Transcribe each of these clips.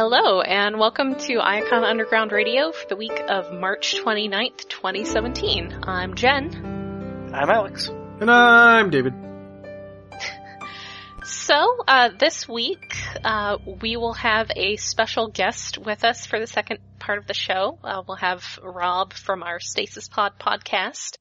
Hello, and welcome to Iacon Underground Radio for the week of March 29th, 2017. I'm Jen. I'm Alex. And I'm David. So, uh, this week, uh, we will have a special guest with us for the second part of the show. Uh, we'll have Rob from our Stasis Pod podcast,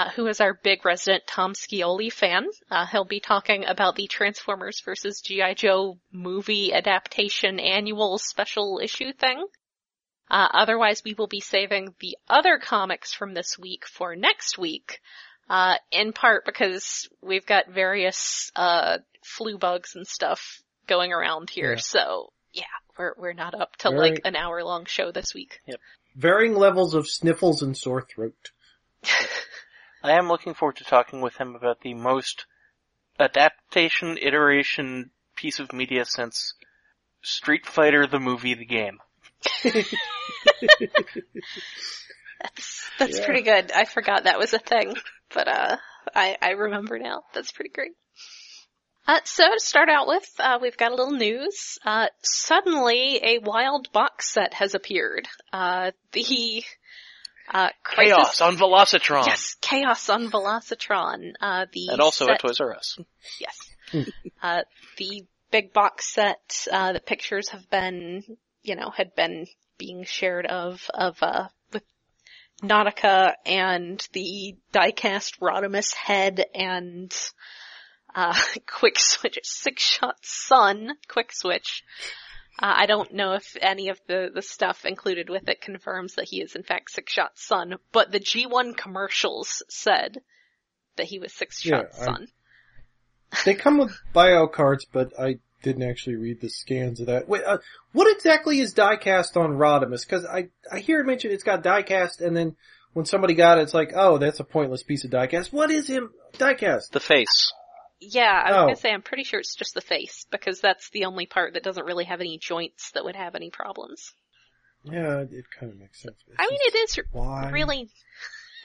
uh, who is our big resident Tom Scioli fan. Uh, he'll be talking about the Transformers vs. G.I. Joe movie adaptation annual special issue thing. Uh, otherwise, we will be saving the other comics from this week for next week. Uh, in part because we've got various, uh, flu bugs and stuff going around here. Yeah. So yeah, we're, we're not up to Very- like an hour long show this week. Yep. Varying levels of sniffles and sore throat. I am looking forward to talking with him about the most adaptation, iteration piece of media since Street Fighter the movie, the game. That's, that's Yeah. pretty good. I forgot that was a thing, but uh, I, I remember now. That's pretty great. Uh, so to start out with, uh, we've got a little news. Uh, suddenly a wild box set has appeared. Uh, the, uh, Crisis- Chaos on Velocitron. Yes, Chaos on Velocitron. Uh, the And also set- at Toys R Us. Yes. uh, the big box set, uh, the pictures have been, you know, had been being shared of, of, uh, with Nautica and the diecast Rodimus head and, uh, Quick Switch, Six Shot Sun, Quick Switch. Uh, I don't know if any of the, the stuff included with it confirms that he is in fact Six Shot Sun, but the G1 commercials said that he was Six Shot Yeah, I- They come with bio cards, but I didn't actually read the scans of that. Wait, uh, what exactly is diecast on Rodimus? Cause I, I hear it mentioned it's got diecast and then when somebody got it, it's like, oh, that's a pointless piece of diecast. What is him diecast? The face. Yeah, I was Oh. gonna say I'm pretty sure it's just the face because that's the only part that doesn't really have any joints that would have any problems. Yeah, it kind of makes sense. it's I mean, it is why? really,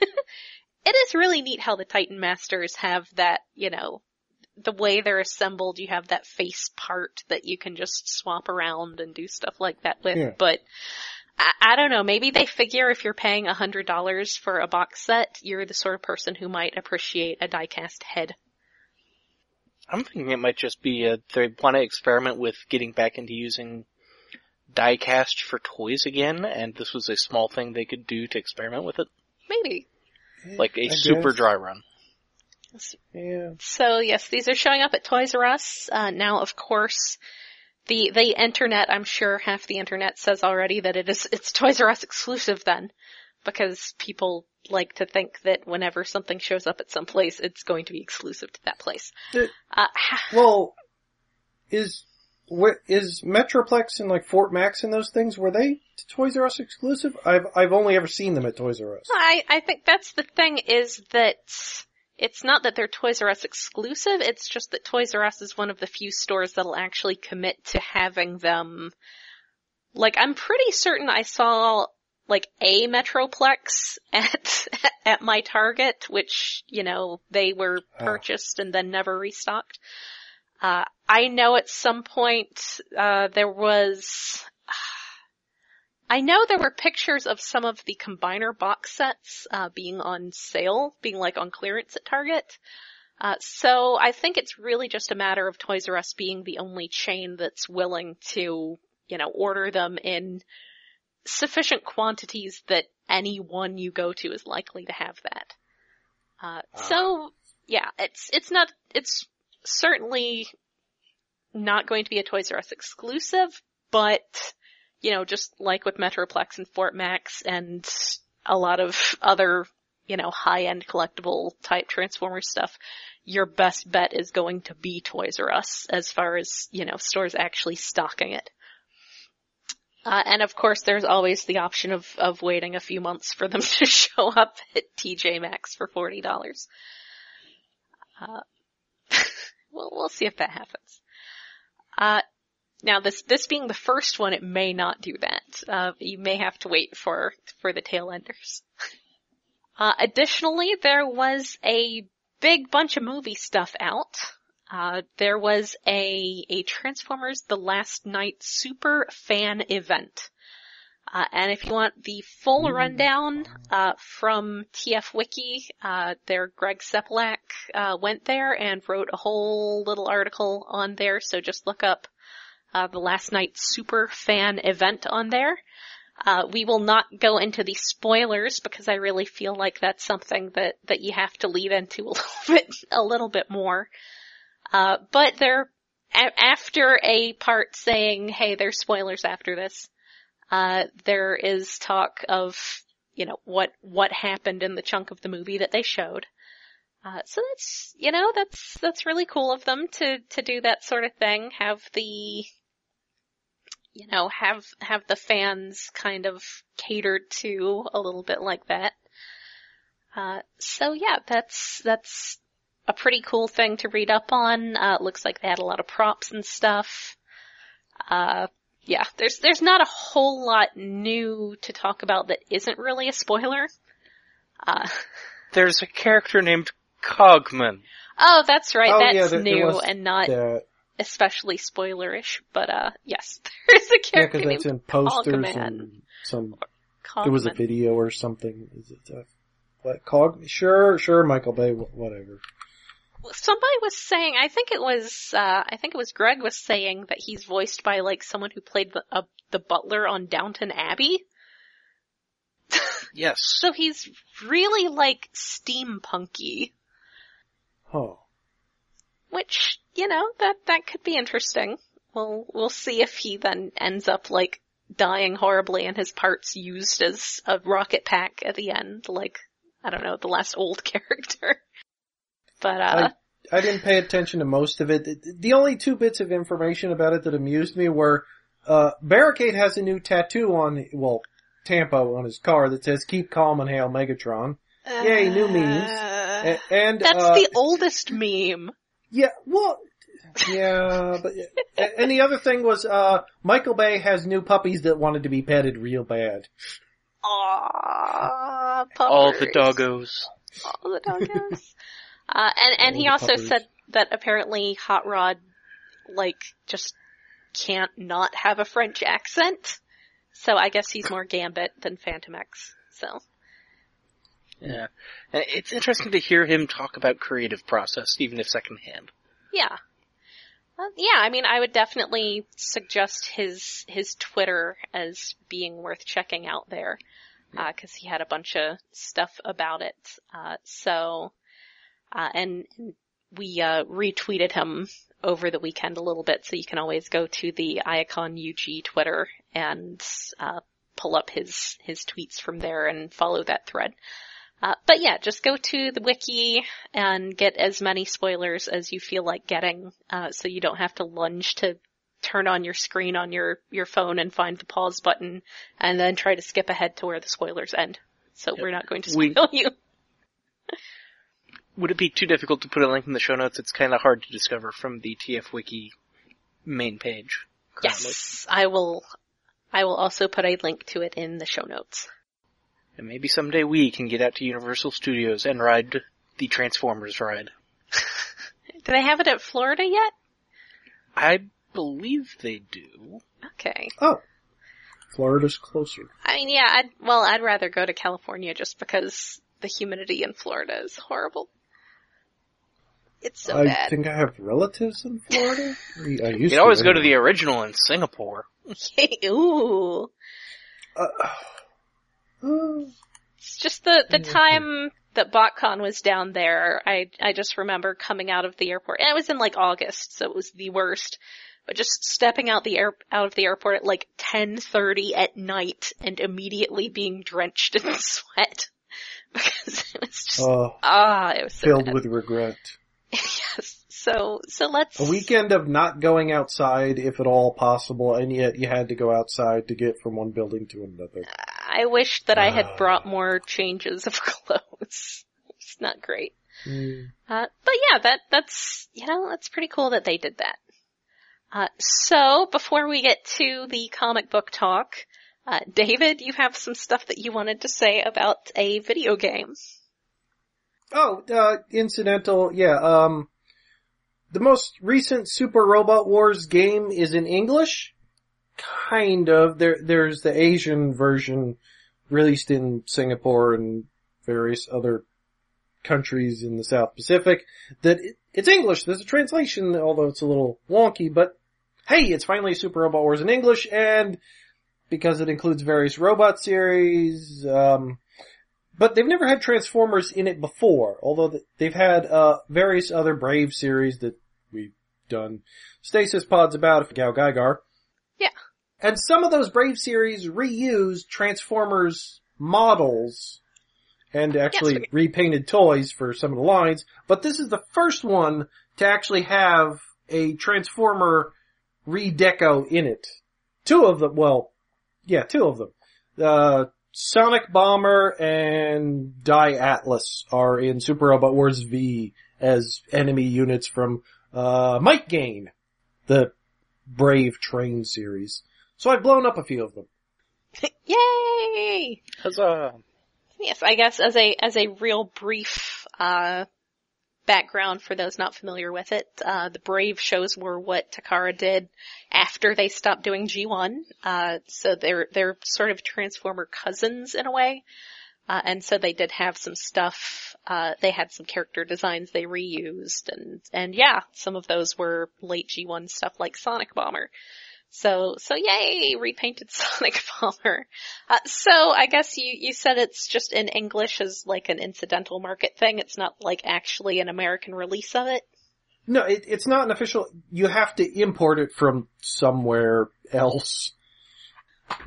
it is really neat how the Titan Masters have that, you know, the way they're assembled, you have that face part that you can just swap around and do stuff like that with, Yeah. but I, I don't know, maybe they figure if you're paying a hundred dollars for a box set, you're the sort of person who might appreciate a diecast head. I'm thinking it might just be a, they want to experiment with getting back into using diecast for toys again, and this was a small thing they could do to experiment with it. Maybe. Like a I super guess. dry run. Yeah. So yes, these are showing up at Toys R Us. Uh, now of course, the, the internet, I'm sure half the internet says already that it is, it's Toys R Us exclusive then. Because people like to think that whenever something shows up at some place, it's going to be exclusive to that place. It- Uh, Well, is where is Metroplex and like Fort Max and those things were they Toys R Us exclusive? I've I've only ever seen them at Toys R Us. I, I think that's the thing is that it's not that they're Toys R Us exclusive, it's just that Toys R Us is one of the few stores that'll actually commit to having them. Like, I'm pretty certain I saw like a Metroplex at, at my Target, which, you know, they were Oh. purchased and then never restocked. Uh, I know at some point, uh, there was, I know there were pictures of some of the combiner box sets uh, being on sale, being like on clearance at Target. Uh, so I think it's really just a matter of Toys R Us being the only chain that's willing to, you know, order them in sufficient quantities that anyone you go to is likely to have that. Uh, so yeah, it's it's not it's certainly not going to be a Toys R Us exclusive, but you know, just like with Metroplex and Fort Max and a lot of other, you know, high-end collectible type Transformer stuff, your best bet is going to be Toys R Us as far as, you know, stores actually stocking it. Uh, and of course there's always the option of, of waiting a few months for them to show up at TJ Maxx for $40. Uh, we'll, we'll see if that happens. Uh, now this, this being the first one, it may not do that. Uh, you may have to wait for, for the tail enders. Uh, additionally, there was a big bunch of movie stuff out. Uh, there was a, a Transformers The Last Knight super fan event. Uh, and if you want the full rundown, uh, from TF Wiki, uh, their Greg Sepelak, uh, went there and wrote a whole little article on there, so just look up, uh, the last knight super fan event on there. Uh, we will not go into the spoilers because I really feel like that's something that, that you have to lead into a little bit, a little bit more. Uh, but there, a- after a part saying, hey, there's spoilers after this, uh, there is talk of, you know, what, what happened in the chunk of the movie that they showed. Uh, so that's, you know, that's, that's really cool of them to, to do that sort of thing. Have the, you know, have, have the fans kind of catered to a little bit like that. Uh, so yeah, that's, that's a pretty cool thing to read up on. Uh, it looks like they had a lot of props and stuff. Uh, yeah, there's there's not a whole lot new to talk about that isn't really a spoiler. Uh, There's a character named Cogman. oh, that's right, Oh, that's yeah, there- there new was and not That, especially spoilerish. But uh, yes, there is a yeah, character because that's named in posters Cogman. and some, there was a video or something. Is it, uh, what, Cog? Sure, sure, Michael Bay, whatever. Somebody was saying, I think it was, uh, I think it was Greg was saying that he's voiced by like someone who played the uh, the butler on Downton Abbey. Yes. So he's really like steampunky. Oh. Which, you know, that, that could be interesting. We'll, we'll see if he then ends up like dying horribly and his parts used as a rocket pack at the end, like, I don't know, the last old character. But, uh, I didn't pay attention to most of it. The- The only two bits of information about it that amused me were, uh, Barricade has a new tattoo on, well, Tampo on his car that says keep calm and hail Megatron. Yay, new memes. uh, And, that's uh, the oldest meme. Yeah, well, yeah, but and the other thing was uh Michael Bay has new puppies that wanted to be petted real bad. Aww, All the doggos. All the doggos. Uh, and, and he also puppers. said that apparently Hot Rod, like, just can't not have a French accent. So I guess he's more Gambit than Phantom X. So. Yeah. It's interesting to hear him talk about creative process, even if secondhand. Yeah. Uh, yeah, I mean, I would definitely suggest his his Twitter as being worth checking out there, because he had a bunch of stuff about it. Uh, so, uh, and and we uh, retweeted him over the weekend a little bit, so you can always go to the Iacon UG Twitter and uh, pull up his his tweets from there and follow that thread. Uh, but yeah, just go to the wiki and get as many spoilers as you feel like getting, uh, so you don't have to lunge to turn on your screen on your, your phone and find the pause button and then try to skip ahead to where the spoilers end. So Yep. we're not going to We- spoil you. Would it be too difficult to put a link in the show notes? It's kind of hard to discover from the TF Wiki main page. Currently. Yes, I will, I will also put a link to it in the show notes. And maybe someday we can get out to Universal Studios and ride the Transformers ride. Do they have it at Florida yet? I believe they do. Okay. Oh. Florida's closer. I mean, yeah, I'd, well, I'd rather go to California just because the humidity in Florida is horrible. It's so I bad. think I have relatives in Florida. I used You can always go to the original in Singapore. Ooh. Uh, uh, It's just the, the time that BotCon was down there, I, I just remember coming out of the airport, and it was in like August, so it was the worst, but just stepping out the air, out of the airport at like 10.30 at night and immediately being drenched in sweat. Because it was just, uh, ah, it was so filled bad. with regret. yes. So, so let's, A weekend of not going outside, if at all possible, and yet you had to go outside to get from one building to another. I wish that I had Ah. brought more changes of clothes. It's not great. Mm. Uh, but yeah, that, that's, you know, that's pretty cool that they did that. Uh, so before we get to the comic book talk, uh, David, you have some stuff that you wanted to say about a video game. Oh, uh, incidental, yeah, um, the most recent Super Robot Wars game is in English. Kind of. There, there's the Asian version released in Singapore and various other countries in the South Pacific that it, it's English. There's a translation, although it's a little wonky, but hey, it's finally Super Robot Wars in English and because it includes various robot series, um, but they've never had Transformers in it before, although they've had, uh, various other Brave series that we've done stasis pods about, if GaoGaiGar. Yeah. And some of those Brave series reuse Transformers models and actually Yes, repainted toys for some of the lines, but this is the first one to actually have a Transformer redeco in it. Two of them, well, yeah, two of them. Uh, Sonic Bomber and Dai Atlas are in Super Robot Wars V as enemy units from, uh, Might Gaine, the Brave Train series. So I've blown up a few of them. Yay! Huzzah. Yes, I guess as a as a real brief uh, background for those not familiar with it, uh, the Brave shows were what Takara did after they stopped doing G1. Uh, so they're they're sort of Transformer cousins in a way. Uh, and so they did have some stuff, uh, they had some character designs they reused and, and yeah, some of those were late G1 stuff like Sonic Bomber. So, so yay, repainted Sonic Bomber. Uh, so I guess you, you said it's just in English as like an incidental market thing. It's not like actually an American release of it. No, it, it's not an official, you have to import it from somewhere else.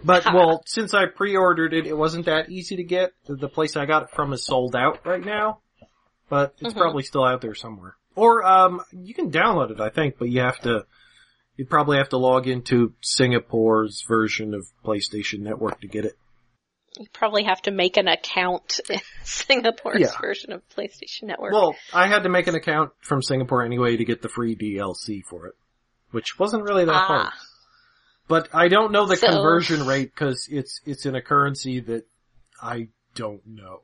But, well, since I pre-ordered it, it wasn't that easy to get. The- place I got it from is sold out right now. But it's Mhm. probably still out there somewhere. Or, um, you can download it, I think, but you have to, you probably have to log into Singapore's version of PlayStation Network to get it. You probably have to make an account in Singapore's Yeah. version of PlayStation Network. Well, I had to make an account from Singapore anyway to get the free DLC for it. Which wasn't really that hard. ah, But I don't know the So- conversion rate because it's it's in a currency that I don't know.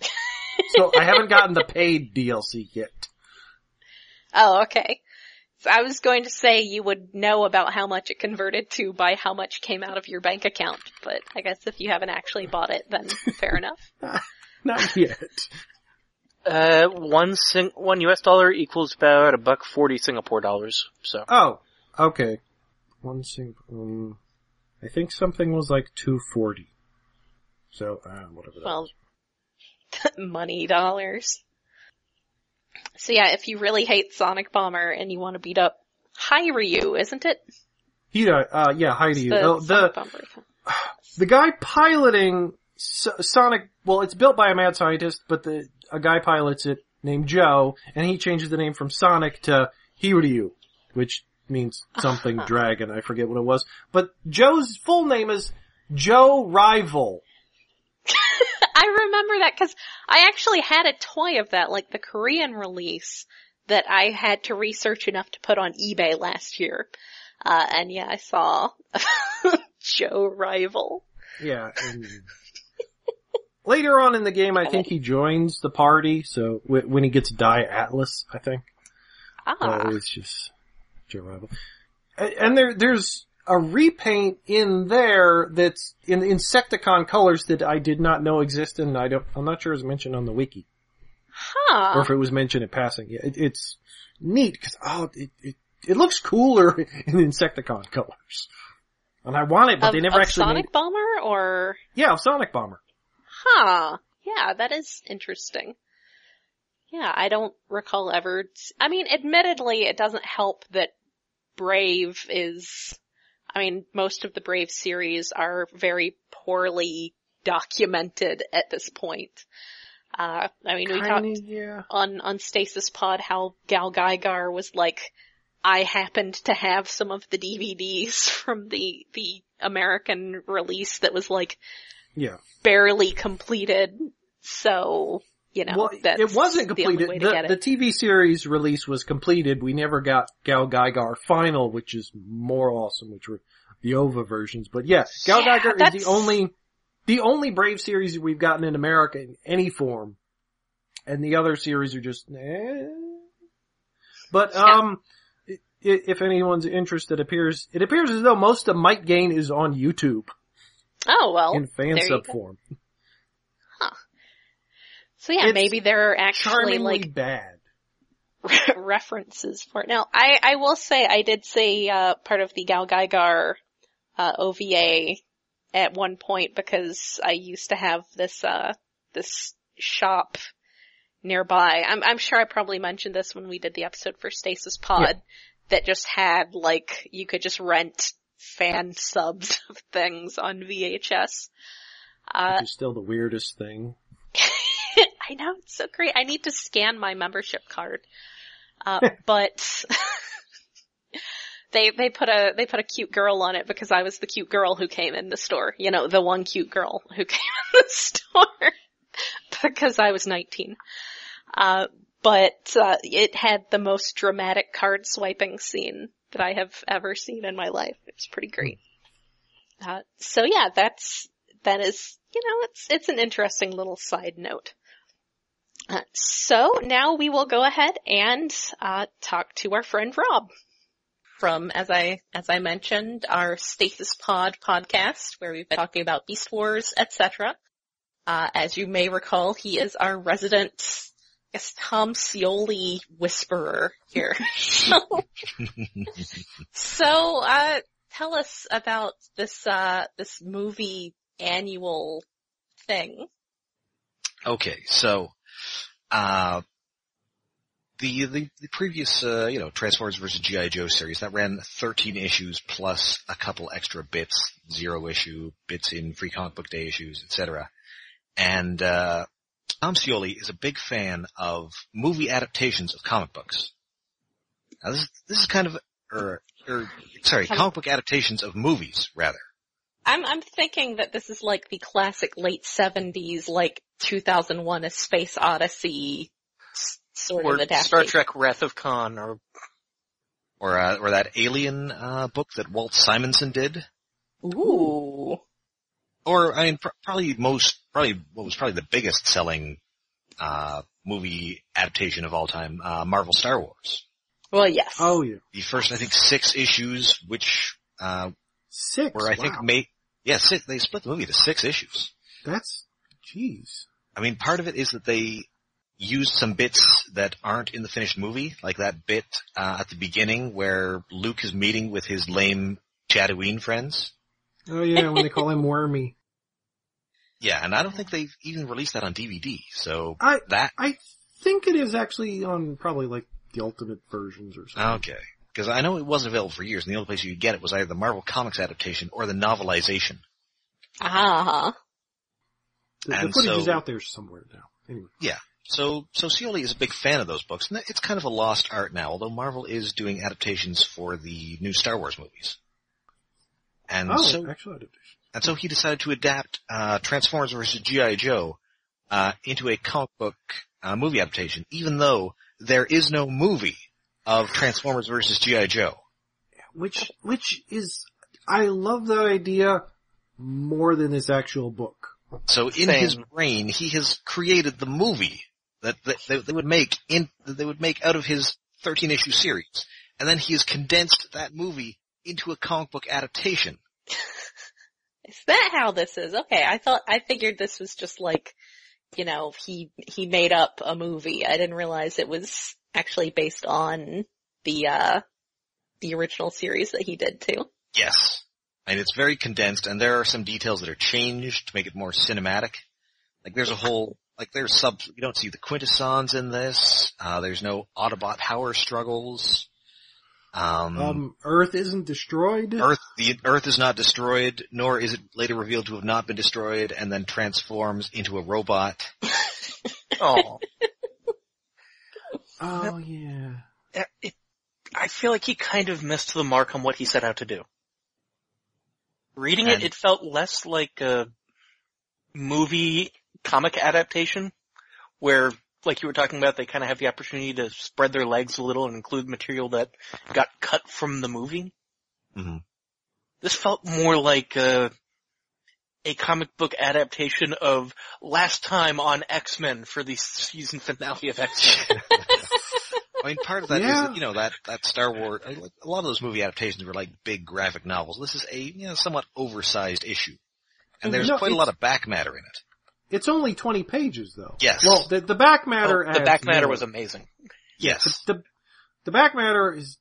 so I haven't gotten the paid DLC yet. oh, okay. So I was going to say you would know about how much it converted to by how much came out of your bank account, but I guess if you haven't actually bought it, then fair enough. Not yet. Uh, one sing- one US dollar equals about a buck forty Singapore dollars. So Oh, okay. One sing. Um, I think something was like two forty. So uh, whatever. That Well, was. money dollars. So yeah, if you really hate Sonic Bomber and you want to beat up Hiryu, isn't it? Yeah, uh, yeah. Hi to. The Oh, the Sonic Bomber. the guy piloting S- Sonic, well, it's built by a mad scientist, but the a guy pilots it named Joe, and he changes the name from Sonic to Hiryu, which means something Uh-huh. dragon. I forget what it was. But Joe's full name is Joe Rival. I remember that because I actually had a toy of that, like the Korean release that I had to research enough to put on eBay last year. Uh, and yeah, I saw Joe Rival. Yeah. and- Later on in the game, I think he joins the party. So w- when he gets Dai Atlas, I think. Ah, Uh, it's just Joe Rival. And, and there, there's a repaint in there that's in Insecticon colors that I did not know existed, and I don't, I'm not sure it was mentioned on the wiki, or if it was mentioned in passing. Yeah, It, it's neat, because, oh, it, it, it looks cooler in Insecticon colors. And I want it, but Of, they never actually Sonic made Bomber or? Yeah, Sonic Bomber. Huh. Yeah, that is interesting. Yeah, I don't recall ever. I mean, admittedly, it doesn't help that Brave is. I mean, most of the Brave series are very poorly documented at this point. Uh, I mean, we talked Kinda, yeah. on on Stasis Pod how GaoGaiGar was like, I happened to have some of the DVDs from the the American release that was like Yeah. barely completed, so you know well, that's it wasn't completed. to The, the. TV series release was completed. We never got GaoGaiGar Final, which is more awesome, which were the OVA versions. But yeah, Gal Yeah, Gaigar is the only, the only Brave series we've gotten in America in any form. And the other series are just, eh. But Yeah. um, i- if anyone's interested, appears it appears as though most of Might Gaine is on YouTube Oh well. in fan sub go. So yeah, It's maybe there are actually like bad. references for it. Now, I, I will say I did say uh, part of the GaoGaiGar uh, OVA at one point because I used to have this uh, this shop nearby. I'm I'm sure I probably mentioned this when we did the episode for Stasis Pod that just had like you could just rent fan subs of things on VHS. Uh, Which is still the weirdest thing. I know it's so great. I need to scan my membership card, uh, but they they put a they put a cute girl on it because I was the cute girl who came in the store. You know, the one cute girl who came in the store because I was 19. Uh, but uh, it had the most dramatic card swiping scene that I have ever seen in my life. It was pretty great. Uh, so yeah, that's that is you know it's it's an interesting little side note. Uh, so now we will go ahead and uh, talk to our friend Rob from, as I as I mentioned, our Stasis Pod podcast, where we've been talking about Beast Wars, etc. Uh, as you may recall, he is our resident, I guess, Tom Scioli whisperer here. so, so uh, tell us about this uh, this movie annual thing. Okay, so uh, the, the the previous uh, you know Transformers versus GI Joe series that ran 13 issues plus a couple extra bits, zero issue bits in Free Comic Book Day issues, etc. And uh, Tom Scioli is a big fan of movie adaptations of comic books. Now this is, this is kind of or or sorry, Comic- comic book adaptations of movies rather. I'm I'm thinking that this is like the classic late seventies, like 2001: A Space Odyssey sort Or of adaptation. Star Trek Wrath of Khan, or Or uh, or that Alien uh, book that Walt Simonson did. Ooh, or I mean, pr- probably most, probably what was probably the biggest selling uh, movie adaptation of all time, uh, Marvel Star Wars. well, yes. Oh yeah. The first, I think, six issues, which uh, Six. were I think wow. made, yeah, they split the movie to six issues. That's, jeez. I mean, part of it is that they used some bits that aren't in the finished movie, like that bit uh, at the beginning where Luke is meeting with his lame Tatooine friends. Oh yeah, when they call him Wormy. Yeah, and I don't think they've even released that on DVD. So I that I think it is actually on probably like the ultimate versions or something. Okay. Because I know it wasn't available for years, and the only place you could get it was either the Marvel Comics adaptation or the novelization. Ah, The, the and footage so- is out there somewhere now. Anyway. So, so Scioli is a big fan of those books, and it's kind of a lost art now, although Marvel is doing adaptations for the new Star Wars movies. And Oh, so, actual adaptation. and so he decided to adapt, uh, Transformers vs. G.I. Joe, uh, into a comic book, uh, movie adaptation, even though there is no movie of Transformers vs. G.I. Joe. Which, which is, I love that idea more than this actual book. So in Same. his brain, he has created the movie that, that they, they would make in that they would make out of his 13 issue series, and then he has condensed that movie into a comic book adaptation. is that how this is? Okay, I thought I figured this was just like, you know, he he made up a movie. I didn't realize it was actually based on the uh the original series that he did too. Yes, and it's very condensed, and there are some details that are changed to make it more cinematic. Like there's a whole like there's sub you don't see the quintessons in this. Uh, there's no Autobot power struggles. Um, Um, Earth isn't destroyed. Earth, the Earth is not destroyed, nor is it later revealed to have not been destroyed, and then transforms into a robot. oh, Oh yeah. it, it, I feel like he kind of missed the mark on what he set out to do. Reading it, And- it felt less like a movie comic adaptation, where, like you were talking about, they kind of have the opportunity to spread their legs a little and include material that got cut from the movie. Mhm. This felt more like a, a comic book adaptation of Last Time on X-Men for the season finale of X-Men. I mean, part of that is Yeah. that, you know, that, that Star Wars, a lot of those movie adaptations were like big graphic novels. This is a, you know, somewhat oversized issue. And there's No, quite a lot of back matter in it. It's only 20 pages though. Yes. Well, the, the back oh, matter Oh, the back matter more. was amazing. Yes. the the back matter is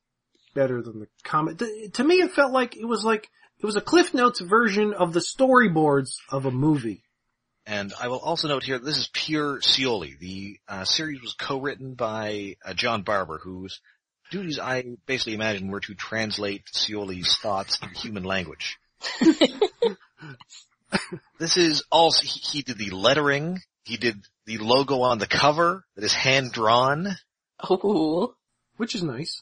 better than the comic. The, to me, it felt like it was like it was a Cliff Notes version of the storyboards of a movie. And I will also note here, this is pure Scioli. The uh, series was co-written by uh, John Barber, whose duties I basically imagine were to translate Scioli's thoughts into human language. this is also, he, he did the lettering, he did the logo on the cover that is hand drawn. Ooh. Which is nice.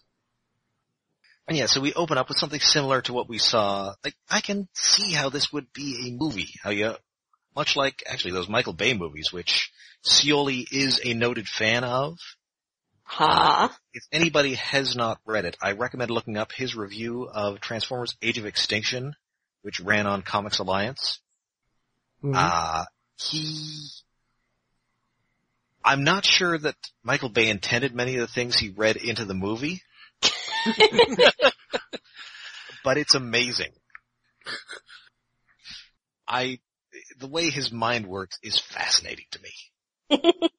And yeah, so we open up with something similar to what we saw. Like, I can see how this would be a movie. How you, much like actually those Michael Bay movies, which Scioli is a noted fan of. Ha. If anybody has not read it, I recommend looking up his review of Transformers Age of Extinction, which ran on Comics Alliance. Mhm. Uh, he, I'm not sure that Michael Bay intended many of the things he read into the movie. but it's amazing. I, the way his mind works is fascinating to me.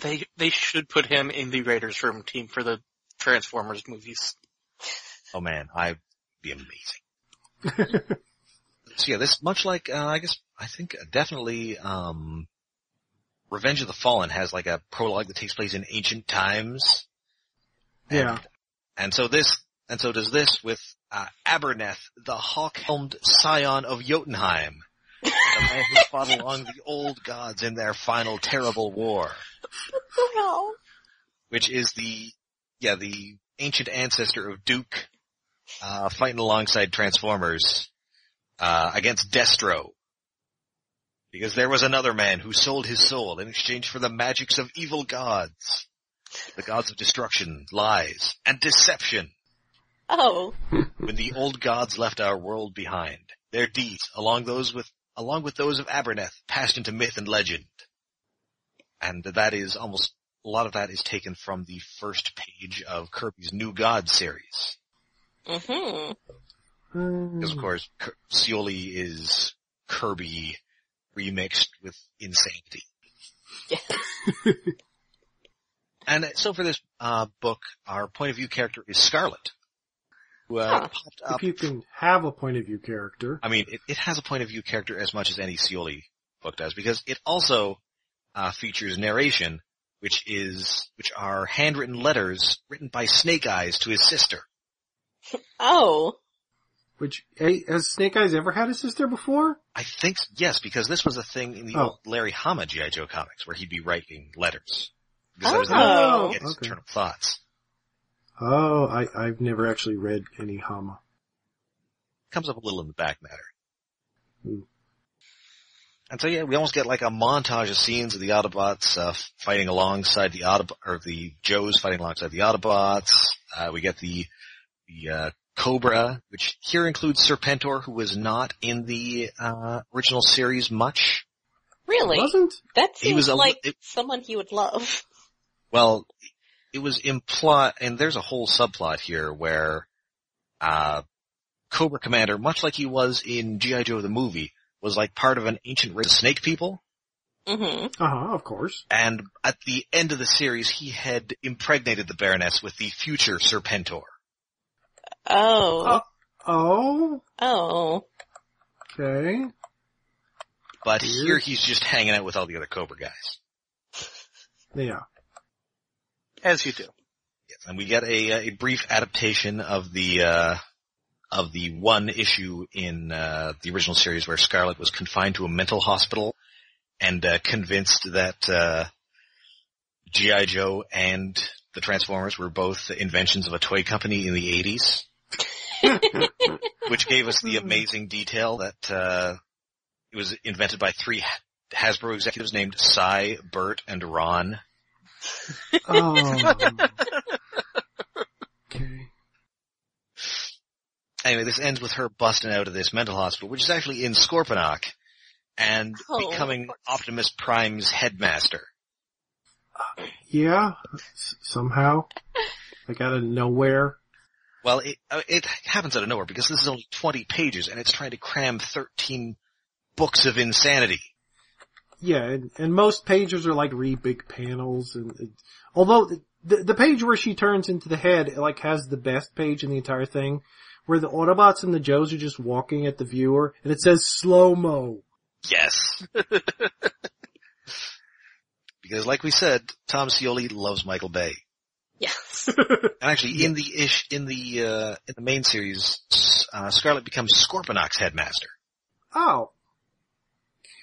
They they should put him in the Raiders Room team for the Transformers movies. Oh man, I'd be amazing. so yeah, this much like uh, I guess I think definitely um, Revenge of the Fallen has like a prologue that takes place in ancient times. yeah. And so this, and so does this with uh, Aberneth, the hawk-helmed scion of Jotunheim, the man who fought along the old gods in their final terrible war, No. which is the, yeah, the ancient ancestor of Duke, uh, fighting alongside Transformers, uh, against Destro. Because there was another man who sold his soul in exchange for the magics of evil gods. The gods of destruction, lies, and deception. Oh. when the old gods left our world behind. Their deeds, along those with, along with those of Aberneth, passed into myth and legend. And that is almost, a lot of that is taken from the first page of Kirby's New God series. Mm-hmm. Because of course, Scioli is Kirby remixed with insanity. Yeah. And so for this, uh, book, our point of view character is Scarlett. Who, uh, Huh. popped up If you can have a point of view character. I mean, it, it has a point of view character as much as any Scioli book does, because it also uh, features narration, which is which are handwritten letters written by Snake Eyes to his sister. Oh. Which, hey, has Snake Eyes ever had a sister before? I think yes, because this was a thing in the Oh. old Larry Hama GI Joe comics where he'd be writing letters. Because that was Oh. how he get his Okay. internal thoughts. Oh, I, I've never actually read any Hama. Comes up a little in the back matter. Hmm. And so yeah, we almost get like a montage of scenes of the Autobots uh, fighting alongside the Autob or the Joes fighting alongside the Autobots. Uh, we get the the uh, Cobra, which here includes Serpentor, who was not in the uh, original series much. Really? Wasn't? That He seems was a like it- someone he would love. Well, it was implied, and there's a whole subplot here where uh, Cobra Commander, much like he was in GI Joe the movie, was like part of an ancient race of snake people. Mm-hmm. Uh-huh, of course. And at the end of the series, he had impregnated the Baroness with the future Serpentor. Oh. Oh, Oh. okay. But here he's just hanging out with all the other Cobra guys. Yeah. As you do. Yes, and we get a, a brief adaptation of the uh, of the one issue in uh, the original series where Scarlett was confined to a mental hospital and uh, convinced that uh, GI Joe and the Transformers were both inventions of a toy company in the 80s, which gave us the amazing detail that uh, it was invented by three Hasbro executives named Cy, Bert, and Ron. Oh. okay. Anyway, this ends with her busting out of this mental hospital, which is actually in Scorponok, and Oh. becoming Optimus Prime's headmaster. Yeah, s- somehow. Like out of nowhere. Well, it, uh, it happens out of nowhere because this is only 20 pages and it's trying to cram 13 books of insanity. Yeah, and, and most pages are like really big panels and, it, although the, the page where she turns into the head, it like has the best page in the entire thing, where the Autobots and the Joes are just walking at the viewer, and it says slow-mo. Yes. because like we said, Tom Scioli loves Michael Bay. Yes. And actually, in the ish, in the, uh, in the main series, uh, Scarlett becomes Scorponok's headmaster. Oh.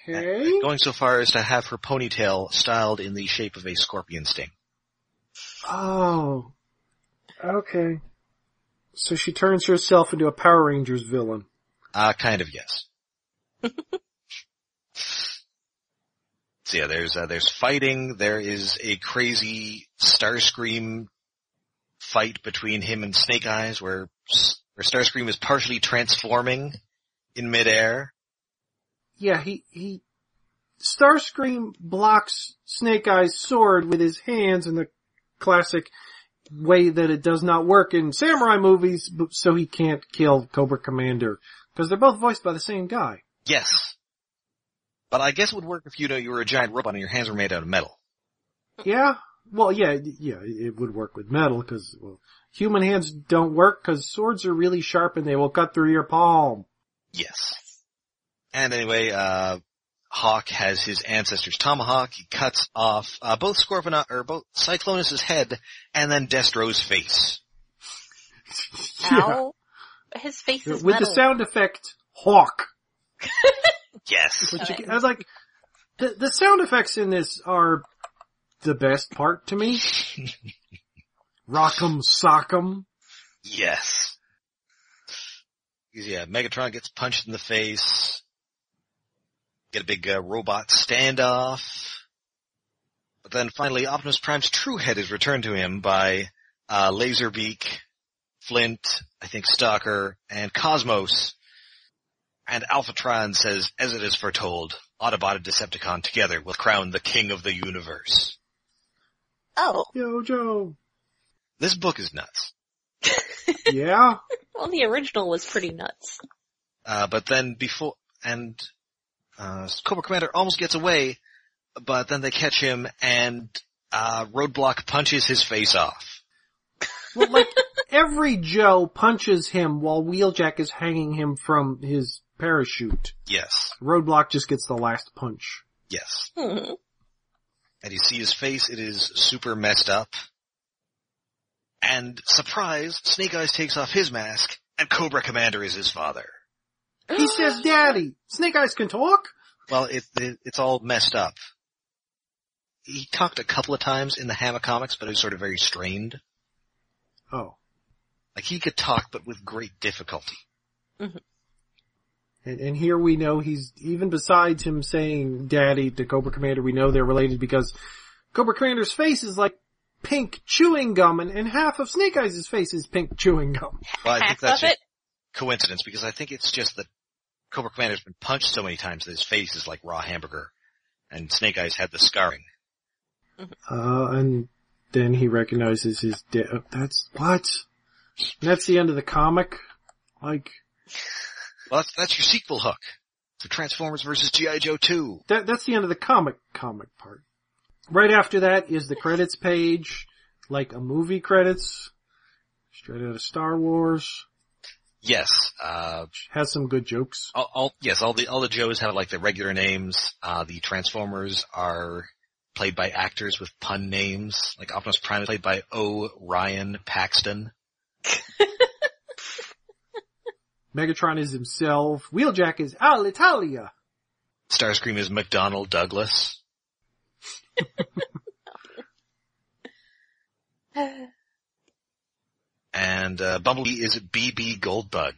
Okay. Going so far as to have her ponytail styled in the shape of a scorpion sting. Oh. Okay. So she turns herself into a Power Rangers villain. Uh, kind of yes. so yeah, there's, uh, there's fighting, there is a crazy Starscream fight between him and Snake Eyes where, where Starscream is partially transforming in midair. Yeah, he, he, Starscream blocks Snake Eyes' sword with his hands in the classic way that it does not work in samurai movies, so he can't kill Cobra Commander. Because they're both voiced by the same guy. Yes. But I guess it would work if you know you were a giant robot and your hands were made out of metal. Yeah? Well, yeah, yeah, it would work with metal, cause, well, human hands don't work cause swords are really sharp and they will cut through your palm. Yes. And anyway, uh, Hawk has his ancestor's tomahawk. He cuts off, uh, both Scorpion, or both Cyclonus' head and then Destro's face. Ow. His face is With metal. the sound effect, hawk. Yes. Which Okay. you, I was like, the, the sound effects in this are the best part to me. Rock'em sock'em. Yes. Yeah, Megatron gets punched in the face. Get a big uh, robot standoff. But then finally Optimus Prime's true head is returned to him by, uh, Laserbeak, Flint, I think Stalker, and Cosmos. And Alpha Trion says, as it is foretold, Autobot and Decepticon together will crown the king of the universe. Oh, Yo, Joe. This book is nuts. Yeah? well the original was pretty nuts. Uh, but then before, and, uh, Cobra Commander almost gets away, but then they catch him and, uh, Roadblock punches his face off. Well, like, every Joe punches him while Wheeljack is hanging him from his parachute. Yes, Roadblock just gets the last punch. yes. Hmm. And you see his face, it is super messed up. And surprise, Snake Eyes takes off his mask, and Cobra Commander is his father. He says, Daddy, Snake Eyes can talk? Well, it, it, it's all messed up. He talked a couple of times in the Hama comics, but it was sort of very strained. Oh. Like he could talk, but with great difficulty. Mm-hmm. And, and here we know he's, even besides him saying daddy to Cobra Commander, we know they're related because Cobra Commander's face is like pink chewing gum and, and half of Snake Eyes' face is pink chewing gum. Well, I think that's just it. coincidence because I think it's just that Cobra Commander's been punched so many times that his face is like raw hamburger, and Snake Eyes had the scarring. Uh, and then he recognizes his dad. That's, what? And that's the end of the comic? Like, Well, that's that's your sequel hook for Transformers versus GI Joe 2. that, that's the end of the comic, comic part. Right after that is the credits page, like a movie credits, straight out of Star Wars, Yes, uh, has some good jokes. all, all yes, all the all the Joes have like their regular names. Uh, the Transformers are played by actors with pun names, like Optimus Prime is played by O. Ryan Paxton. Megatron is himself. Wheeljack is Alitalia. Starscream is McDonald Douglas. And uh, Bumblebee is BB Goldbug.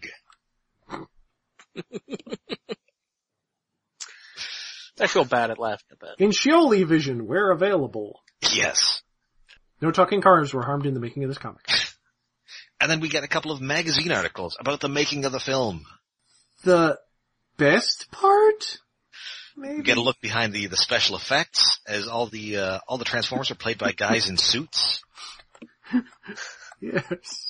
I feel bad at laughing at that. In Scioli Vision, where available. Yes. No talking cars were harmed in the making of this comic. And then we get a couple of magazine articles about the making of the film. The best part? maybe. We get a look behind the, the special effects as all the, uh, all the Transformers are played by guys in suits. Yes.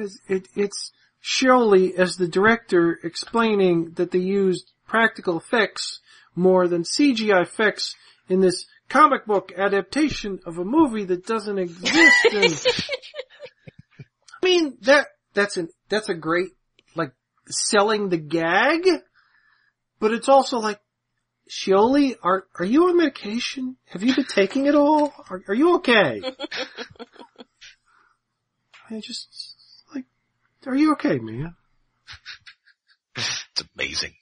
Cause it, it's Scioli as the director explaining that they used practical effects more than CGI effects in this comic book adaptation of a movie that doesn't exist. And, I mean, that, that's an, that's a great, like, selling the gag, but it's also like, Scioli, are, are you on medication? Have you been taking it all? Are, are you okay? I just, are you okay, man? It's amazing.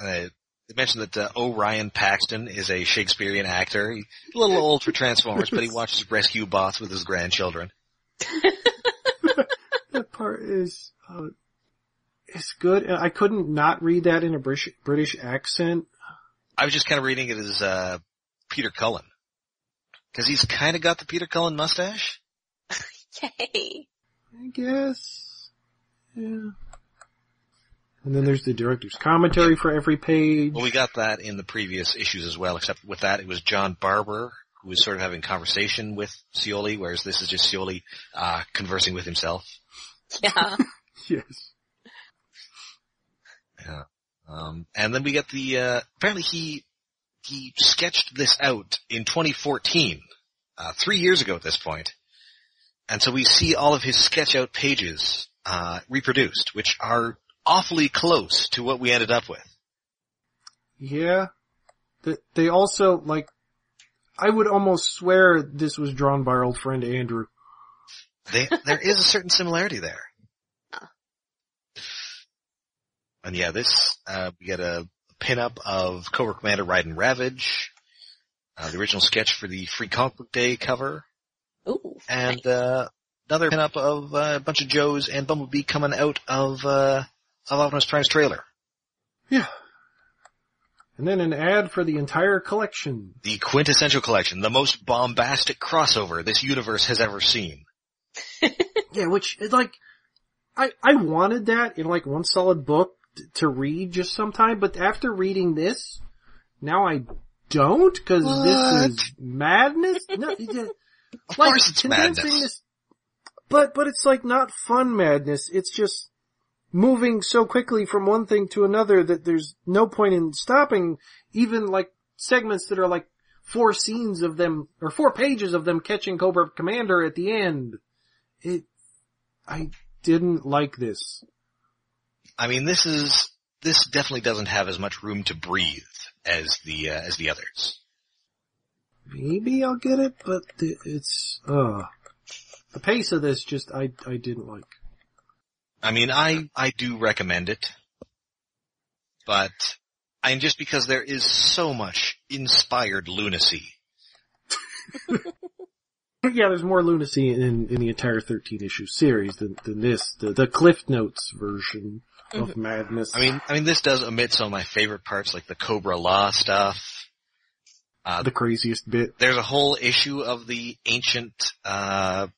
Uh, they mentioned that uh, Orion Paxton is a Shakespearean actor. He's a little old for Transformers, but he watches rescue bots with his grandchildren. That part is, uh, is good. I couldn't not read that in a British, British accent. I was just kind of reading it as uh, Peter Cullen. Because he's kind of got the Peter Cullen mustache. Yay. I guess. Yeah. And then there's the director's commentary for every page. Well, we got that in the previous issues as well, except with that it was John Barber who was sort of having conversation with Scioli, whereas this is just Scioli uh, conversing with himself. Yeah. Yes. Yeah. Um, and then we get the, uh, apparently he, he sketched this out in 2014, uh, three years ago at this point. And so we see all of his sketch out pages, uh, reproduced, which are awfully close to what we ended up with. Yeah. Th- They also, like, I would almost swear this was drawn by our old friend Andrew. They, there is a certain similarity there. And yeah, this, uh, we get a pinup of Cobra Commander riding Ravage, uh, the original sketch for the Free Comic Book Day cover, Ooh. and, uh, another pinup of uh, a bunch of Joes and Bumblebee coming out of, uh, of Optimus Prime's trailer. Yeah. And then an ad for the entire collection. The quintessential collection, the most bombastic crossover this universe has ever seen. Yeah, which is like, I, I wanted that in like one solid book t- to read just sometime, but after reading this, now I don't, cause this is madness. No, yeah, Of like course it's condensing madness. this, but, but it's like not fun madness, it's just moving so quickly from one thing to another that there's no point in stopping, even like segments that are like four scenes of them, or four pages of them catching Cobra Commander at the end. It, I didn't like this. I mean, this is, this definitely doesn't have as much room to breathe as the, uh, as the others. Maybe I'll get it, but it's, uh, the pace of this just, I, I didn't like. I mean, I, I do recommend it, but I mean, just because there is so much inspired lunacy. Yeah, there's more lunacy in, in the entire 13 issue series than, than this, the, the Cliff Notes version of madness. I mean, I mean, this does omit some of my favorite parts, like the Cobra-La stuff. Uh, the craziest bit. there's a whole issue of the ancient, uh,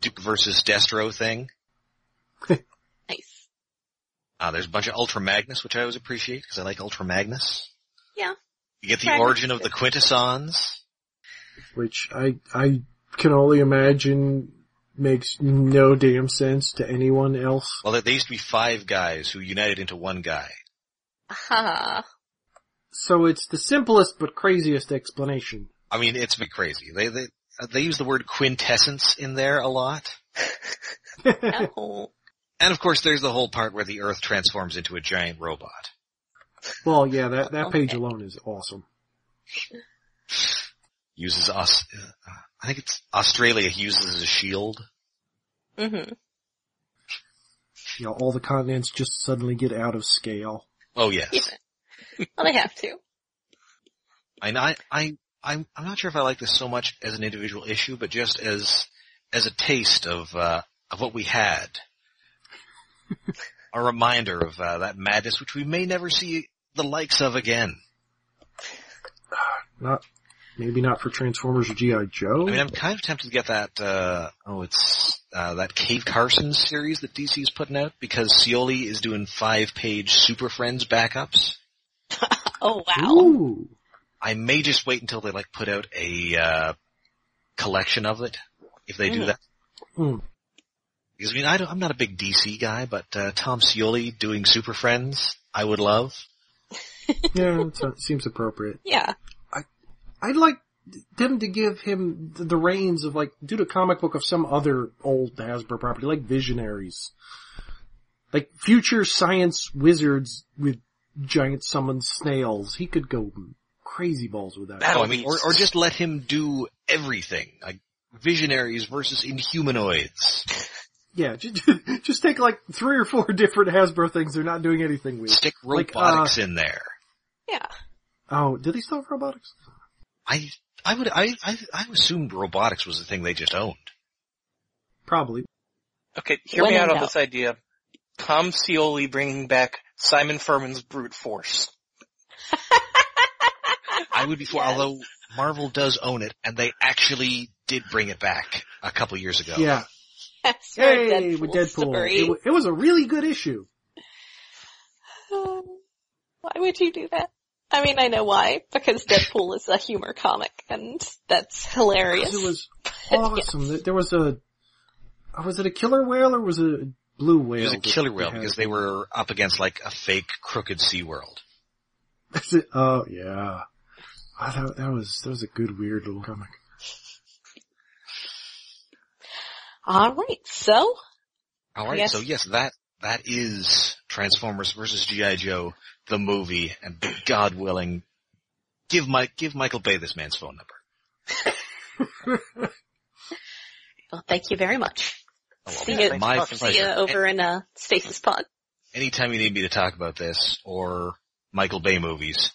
Duke versus Destro thing. Nice. Uh, there's a bunch of Ultra Magnus, which I always appreciate, because I like Ultra Magnus. Yeah. You get the Magnus origin of the good. Quintessons. which I I can only imagine makes no damn sense to anyone else. Well, there, there used to be five guys who united into one guy. Aha. So it's the simplest but craziest explanation. I mean, it's a bit crazy. They, they, they use the word quintessence in there a lot. No. And of course there's the whole part where the earth transforms into a giant robot. well, yeah, that that page alone is awesome. Uses us, uh, I think it's Australia he uses as a shield. hmm You know, all the continents just suddenly get out of scale. Oh yes. Yeah. Well, they have to. And I, I, I'm, I'm not sure if I like this so much as an individual issue, but just as, as a taste of, uh, of what we had. a reminder of, uh, that madness which we may never see the likes of again. Not maybe not for Transformers or GI Joe. I mean, I'm kind of tempted to get that, uh, oh, it's, uh, that Cave Carson series that DC's putting out because Scioli is doing five page Super Friends backups. Oh wow. Ooh. I may just wait until they like put out a uh, collection of it, if they do Mm. that. Mm. Because I mean, I don't, I'm not a big DC guy, but uh, Tom Scioli doing Super Friends, I would love. Yeah, it seems appropriate. Yeah. I'd like them to give him the, the reins of like, do the comic book of some other old Hasbro property, like Visionaries. Like future science wizards with giant summoned snails. He could go crazy balls with that. Battle Oh, I mean, or, or just let him do everything, like Visionaries versus Inhumanoids. Yeah, just, just take like three or four different Hasbro things they're not doing anything with. Stick Like, uh, Robotix in there. Yeah. Oh, did he still have Robotix? I, I would, I, I, I assumed Robotix was the thing they just owned. Probably. Okay, hear When me out on this idea. Tom Scioli bringing back Simon Furman's brute force. I would be for, Yes. although Marvel does own it, and they actually did bring it back a couple years ago. Yeah. That's Hey, Deadpool with Deadpool. It, it was a really good issue. Why would you do that? I mean, I know why. Because Deadpool is a humor comic, and that's hilarious. It was awesome. There- There was a, uh, was it a killer whale or was it a blue whale? It was a killer whale because they were up against like a fake crooked Sea World. Is it- oh yeah. Oh, that, that was, that was a good weird little comic. Alright, so, Alright, Yes. so yes, that, that is Transformers versus G.I. Joe, the movie, and God willing, give Mike, give Michael Bay this man's phone number. well, thank you very much. Oh, well, See you, my see you pleasure. over in, uh, Stasis Pod. Anytime you need me to talk about this, or Michael Bay movies,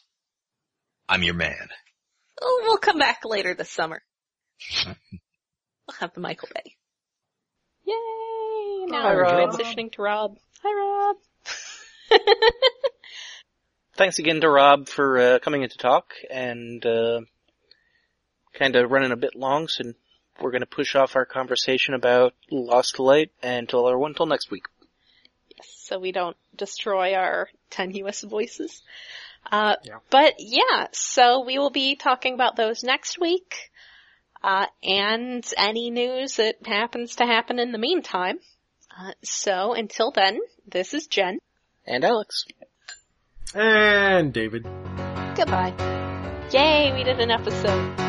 I'm your man. Oh, we'll come back later this summer. We'll have the Michael Bay. Yay! Now Hi, we're Rob. transitioning to Rob. Hi, Rob. Thanks again to Rob for uh, coming in to talk and uh, kind of running a bit long, so we're going to push off our conversation about Lost to Light until our one until next week. Yes, so we don't destroy our tenuous voices. Uh, Yeah. but yeah, so we will be talking about those next week. Uh, and any news that happens to happen in the meantime. Uh, so until then, this is Jen. And Alex. And David. Goodbye. Yay, we did an episode.